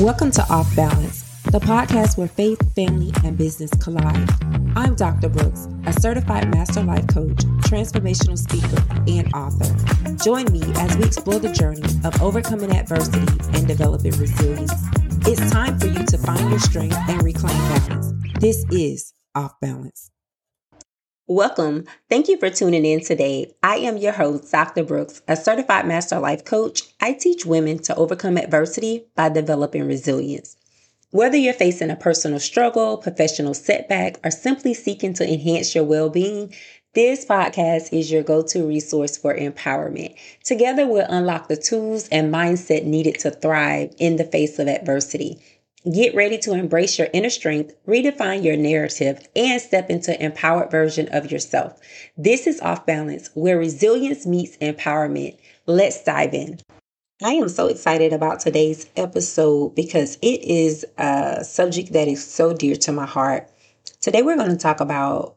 Welcome to Off Balance, the podcast where faith, family, and business collide. I'm Dr. Brooks, a certified master life coach, transformational speaker, and author. Join me as we explore the journey of overcoming adversity and developing resilience. It's time for you to find your strength and reclaim balance. This is Off Balance. Welcome. Thank you for tuning in today. I am your host, Dr. Brooks, a certified master life coach. I teach women to overcome adversity by developing resilience. Whether you're facing a personal struggle, professional setback, or simply seeking to enhance your well being, this podcast is your go to resource for empowerment. Together, we'll unlock the tools and mindset needed to thrive in the face of adversity. Get ready to embrace your inner strength, redefine your narrative, and step into empowered version of yourself. This is Off Balance, where resilience meets empowerment. Let's dive in. I am so excited about today's episode because it is a subject that is so dear to my heart. Today, we're going to talk about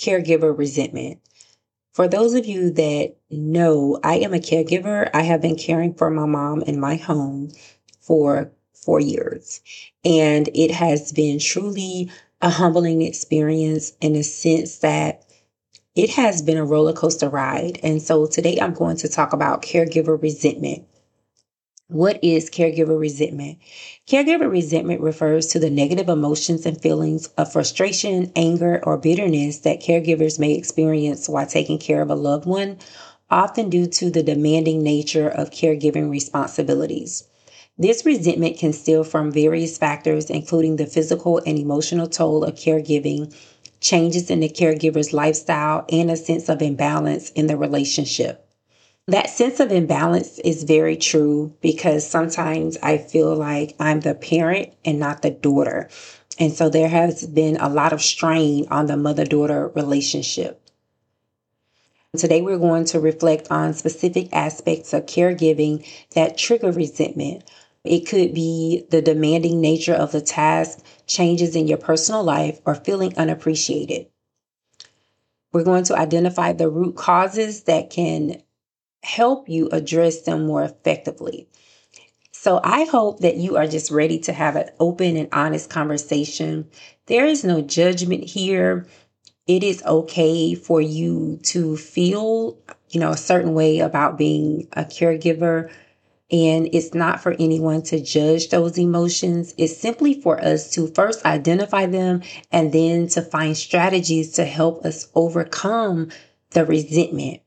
caregiver resentment. For those of you that know, I am a caregiver. I have been caring for my mom in my home for four years. And it has been truly a humbling experience in a sense that it has been a roller coaster ride. And so today I'm going to talk about caregiver resentment. What is caregiver resentment? Caregiver resentment refers to the negative emotions and feelings of frustration, anger, or bitterness that caregivers may experience while taking care of a loved one, often due to the demanding nature of caregiving responsibilities. This resentment can stem from various factors, including the physical and emotional toll of caregiving, changes in the caregiver's lifestyle, and a sense of imbalance in the relationship. That sense of imbalance is very true because sometimes I feel like I'm the parent and not the daughter. And so there has been a lot of strain on the mother daughter relationship. Today, we're going to reflect on specific aspects of caregiving that trigger resentment, it could be the demanding nature of the task, changes in your personal life, or feeling unappreciated. We're going to identify the root causes that can help you address them more effectively. So I hope that you are just ready to have an open and honest conversation. There is no judgment here. It is okay for you to feel, you know, a certain way about being a caregiver and it's not for anyone to judge those emotions. It's simply for us to first identify them and then to find strategies to help us overcome the resentment.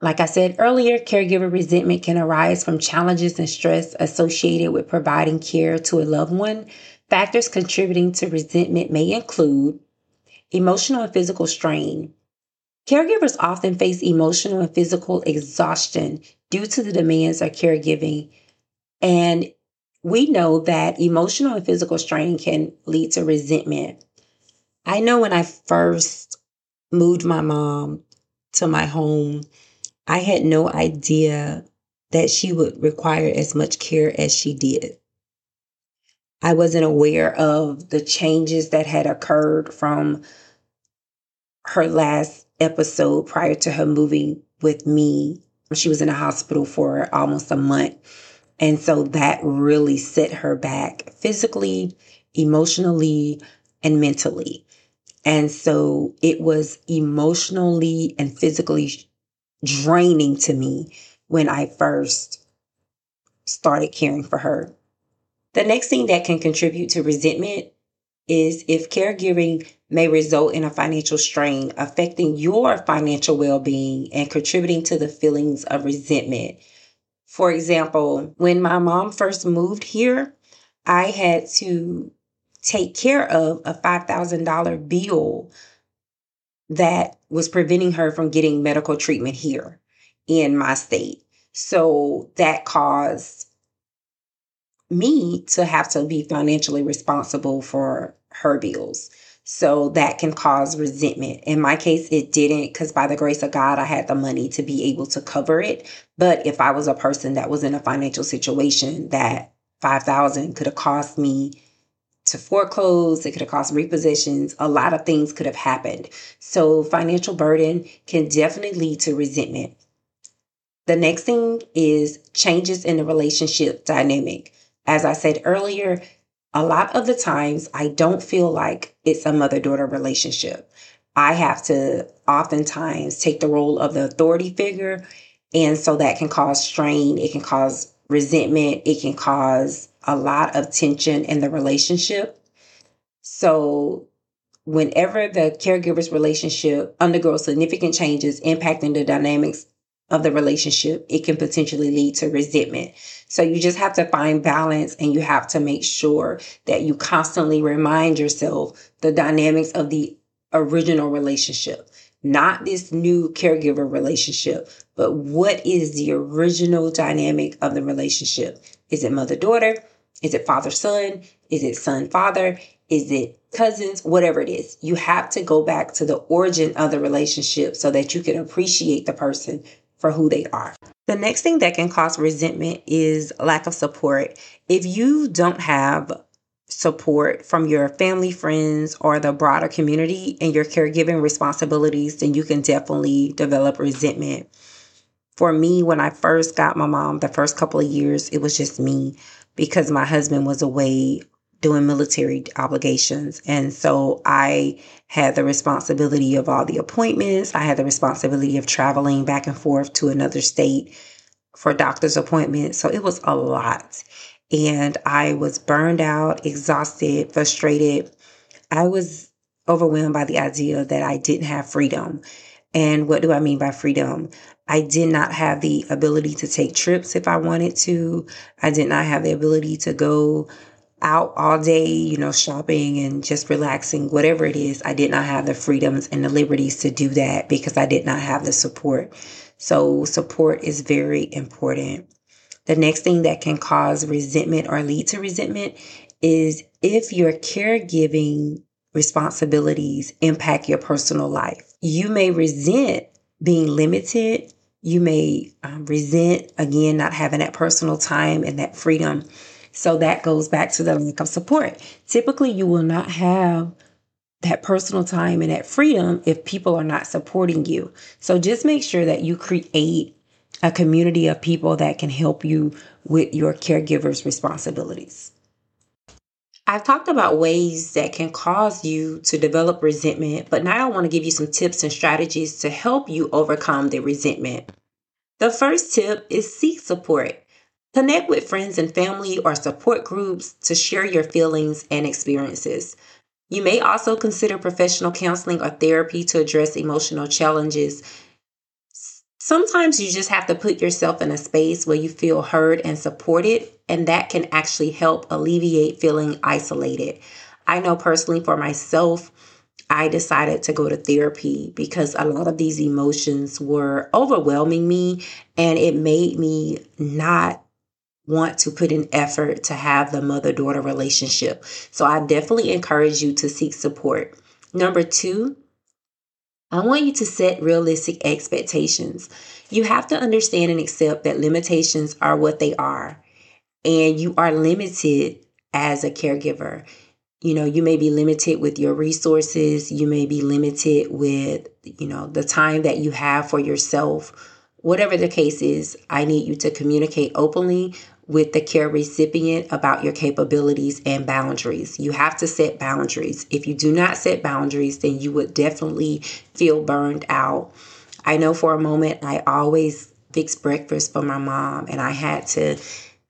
Like I said earlier, caregiver resentment can arise from challenges and stress associated with providing care to a loved one. Factors contributing to resentment may include emotional and physical strain, Caregivers often face emotional and physical exhaustion due to the demands of caregiving. And we know that emotional and physical strain can lead to resentment. I know when I first moved my mom to my home, I had no idea that she would require as much care as she did. I wasn't aware of the changes that had occurred from her last episode prior to her moving with me. She was in a hospital for almost a month. And so that really set her back physically, emotionally, and mentally. And so it was emotionally and physically draining to me when I first started caring for her. The next thing that can contribute to resentment is if caregiving may result in a financial strain affecting your financial well being and contributing to the feelings of resentment. For example, when my mom first moved here, I had to take care of a $5,000 bill that was preventing her from getting medical treatment here in my state. So that caused me to have to be financially responsible for her bills. So that can cause resentment. In my case, it didn't because by the grace of God, I had the money to be able to cover it. But if I was a person that was in a financial situation that 5000 could have cost me to foreclose, it could have cost repossessions, a lot of things could have happened. So financial burden can definitely lead to resentment. The next thing is changes in the relationship dynamic. As I said earlier, a lot of the times I don't feel like it's a mother daughter relationship. I have to oftentimes take the role of the authority figure. And so that can cause strain, it can cause resentment, it can cause a lot of tension in the relationship. So, whenever the caregiver's relationship undergoes significant changes impacting the dynamics of the relationship, it can potentially lead to resentment. So you just have to find balance and you have to make sure that you constantly remind yourself the dynamics of the original relationship, not this new caregiver relationship, but what is the original dynamic of the relationship? Is it mother daughter? Is it father son? Is it son father? Is it cousins? Whatever it is, you have to go back to the origin of the relationship so that you can appreciate the person for who they are. The next thing that can cause resentment is lack of support. If you don't have support from your family, friends, or the broader community in your caregiving responsibilities, then you can definitely develop resentment. For me, when I first got my mom, the first couple of years, it was just me because my husband was away doing military obligations. And so I had the responsibility of all the appointments. I had the responsibility of traveling back and forth to another state for doctor's appointments. So it was a lot. And I was burned out, exhausted, frustrated. I was overwhelmed by the idea that I didn't have freedom. And what do I mean by freedom? I did not have the ability to take trips if I wanted to. I did not have the ability to go out all day, you know, shopping and just relaxing, whatever it is. I did not have the freedoms and the liberties to do that because I did not have the support. So, support is very important. The next thing that can cause resentment or lead to resentment is if your caregiving responsibilities impact your personal life. You may resent being limited. You may um, resent, again, not having that personal time and that freedom. So that goes back to the lack of support. Typically, you will not have that personal time and that freedom if people are not supporting you. So just make sure that you create a community of people that can help you with your caregiver's responsibilities. I've talked about ways that can cause you to develop resentment, but now I want to give you some tips and strategies to help you overcome the resentment. The first tip is seek support. Connect with friends and family or support groups to share your feelings and experiences. You may also consider professional counseling or therapy to address emotional challenges. Sometimes you just have to put yourself in a space where you feel heard and supported and that can actually help alleviate feeling isolated. I know personally for myself, I decided to go to therapy because a lot of these emotions were overwhelming me and it made me not want to put in effort to have the mother daughter relationship. So I definitely encourage you to seek support. Number two, I want you to set realistic expectations. You have to understand and accept that limitations are what they are and you are limited as a caregiver. You know, you may be limited with your resources, you may be limited with, you know, the time that you have for yourself. Whatever the case is, I need you to communicate openly with the care recipient about your capabilities and boundaries. You have to set boundaries. If you do not set boundaries, then you would definitely feel burned out. I know for a moment I always fixed breakfast for my mom, and I had to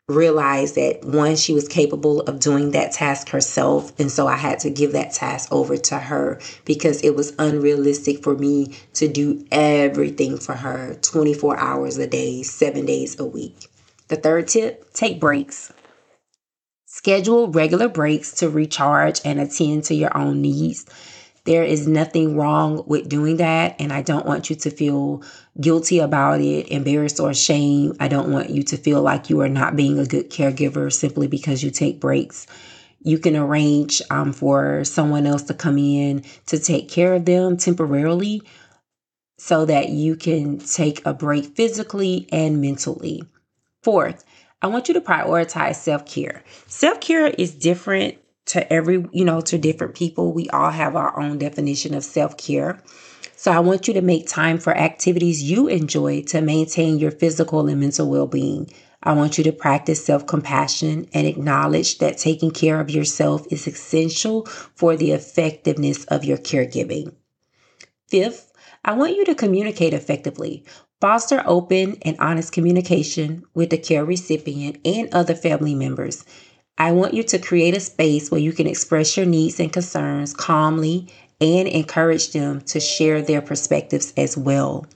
realize that one, she was capable of doing that task herself. And so I had to give that task over to her because it was unrealistic for me to do everything for her 24 hours a day, seven days a week. The third tip take breaks. Schedule regular breaks to recharge and attend to your own needs. There is nothing wrong with doing that. And I don't want you to feel guilty about it, embarrassed or ashamed. I don't want you to feel like you are not being a good caregiver simply because you take breaks. You can arrange um, for someone else to come in to take care of them temporarily so that you can take a break physically and mentally. Fourth, I want you to prioritize self care. Self care is different to every, you know, to different people. We all have our own definition of self care. So I want you to make time for activities you enjoy to maintain your physical and mental well being. I want you to practice self compassion and acknowledge that taking care of yourself is essential for the effectiveness of your caregiving. Fifth, I want you to communicate effectively. Foster open and honest communication with the care recipient and other family members. I want you to create a space where you can express your needs and concerns calmly and encourage them to share their perspectives as well.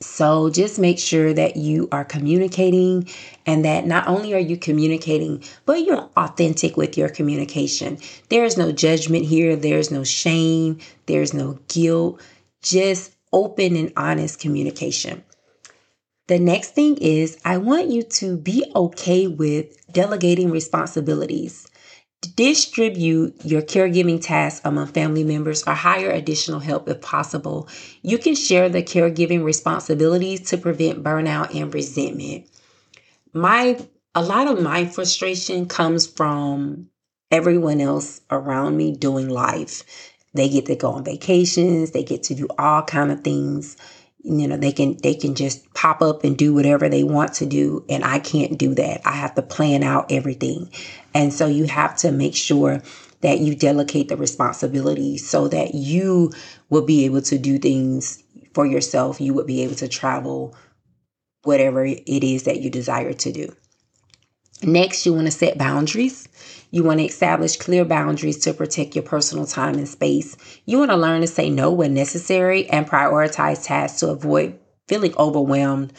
So just make sure that you are communicating and that not only are you communicating, but you're authentic with your communication. There is no judgment here, there's no shame, there's no guilt, just open and honest communication. The next thing is, I want you to be okay with delegating responsibilities distribute your caregiving tasks among family members or hire additional help if possible. You can share the caregiving responsibilities to prevent burnout and resentment. My a lot of my frustration comes from everyone else around me doing life. They get to go on vacations, they get to do all kind of things. You know they can they can just pop up and do whatever they want to do and i can't do that. I have to plan out everything. And so you have to make sure that you delegate the responsibility so that you will be able to do things for yourself. You would be able to travel whatever it is that you desire to do. Next you want to set boundaries you want to establish clear boundaries to protect your personal time and space. You want to learn to say no when necessary and prioritize tasks to avoid feeling overwhelmed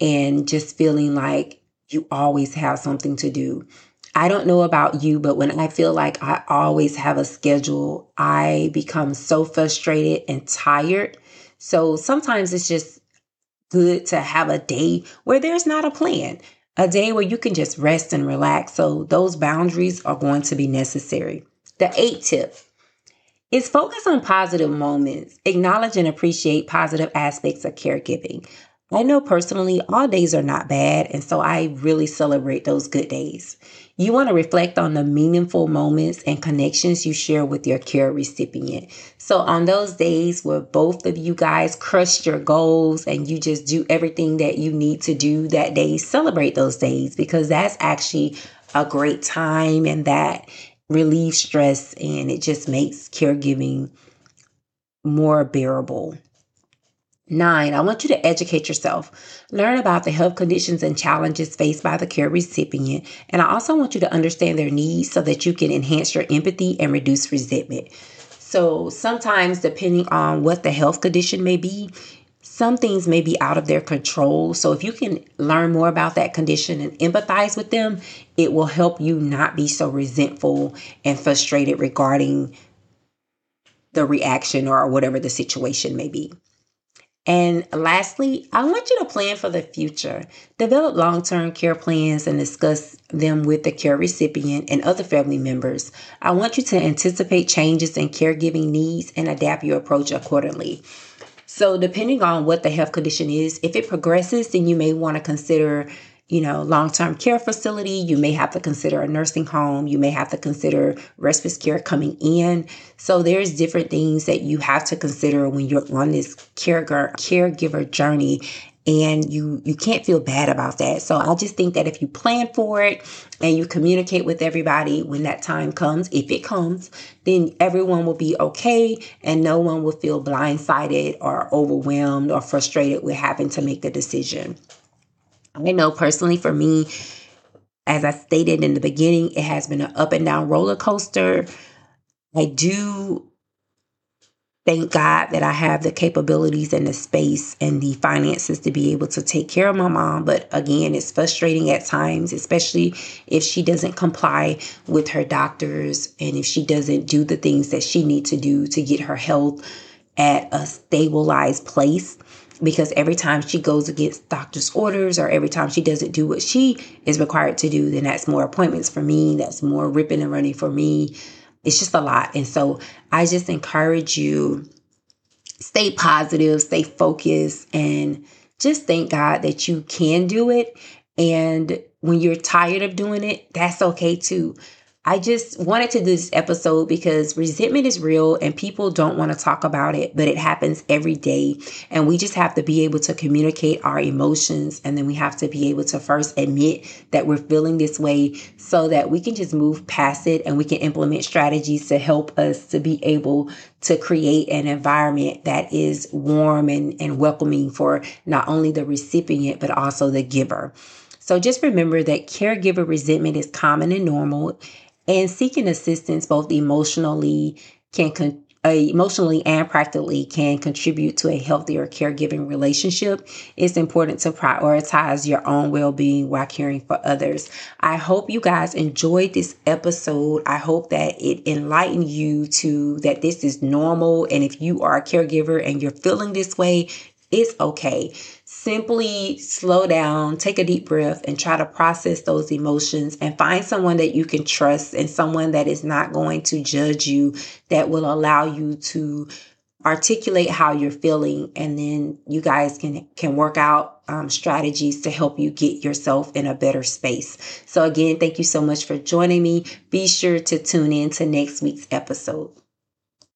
and just feeling like you always have something to do. I don't know about you, but when I feel like I always have a schedule, I become so frustrated and tired. So sometimes it's just good to have a day where there's not a plan a day where you can just rest and relax. So those boundaries are going to be necessary. The eight tip is focus on positive moments. Acknowledge and appreciate positive aspects of caregiving. I know personally all days are not bad, and so I really celebrate those good days. You want to reflect on the meaningful moments and connections you share with your care recipient. So, on those days where both of you guys crush your goals and you just do everything that you need to do that day, celebrate those days because that's actually a great time and that relieves stress and it just makes caregiving more bearable. Nine, I want you to educate yourself. Learn about the health conditions and challenges faced by the care recipient. And I also want you to understand their needs so that you can enhance your empathy and reduce resentment. So sometimes, depending on what the health condition may be, some things may be out of their control. So if you can learn more about that condition and empathize with them, it will help you not be so resentful and frustrated regarding the reaction or whatever the situation may be. And lastly, I want you to plan for the future. Develop long term care plans and discuss them with the care recipient and other family members. I want you to anticipate changes in caregiving needs and adapt your approach accordingly. So, depending on what the health condition is, if it progresses, then you may want to consider you know, long term care facility. You may have to consider a nursing home. You may have to consider respite care coming in. So there's different things that you have to consider when you're on this caregiver caregiver journey and you you can't feel bad about that. So I just think that if you plan for it and you communicate with everybody when that time comes, if it comes, then everyone will be okay and no one will feel blindsided or overwhelmed or frustrated with having to make the decision. I know personally for me, as I stated in the beginning, it has been an up and down roller coaster. I do thank God that I have the capabilities and the space and the finances to be able to take care of my mom. But again, it's frustrating at times, especially if she doesn't comply with her doctors and if she doesn't do the things that she needs to do to get her health at a stabilized place because every time she goes against doctor's orders or every time she doesn't do what she is required to do, then that's more appointments for me. That's more ripping and running for me. It's just a lot. And so I just encourage you stay positive, stay focused, and just thank God that you can do it. And when you're tired of doing it, that's okay too. I just wanted to do this episode because resentment is real and people don't want to talk about it, but it happens every day. And we just have to be able to communicate our emotions. And then we have to be able to first admit that we're feeling this way so that we can just move past it and we can implement strategies to help us to be able to create an environment that is warm and, and welcoming for not only the recipient, but also the giver. So just remember that caregiver resentment is common and normal. And seeking assistance both emotionally can con- uh, emotionally and practically can contribute to a healthier caregiving relationship. It's important to prioritize your own well-being while caring for others. I hope you guys enjoyed this episode. I hope that it enlightened you to that this is normal and if you are a caregiver and you're feeling this way, it's okay simply slow down, take a deep breath, and try to process those emotions and find someone that you can trust and someone that is not going to judge you, that will allow you to articulate how you're feeling. And then you guys can can work out um, strategies to help you get yourself in a better space. So again thank you so much for joining me. Be sure to tune in to next week's episode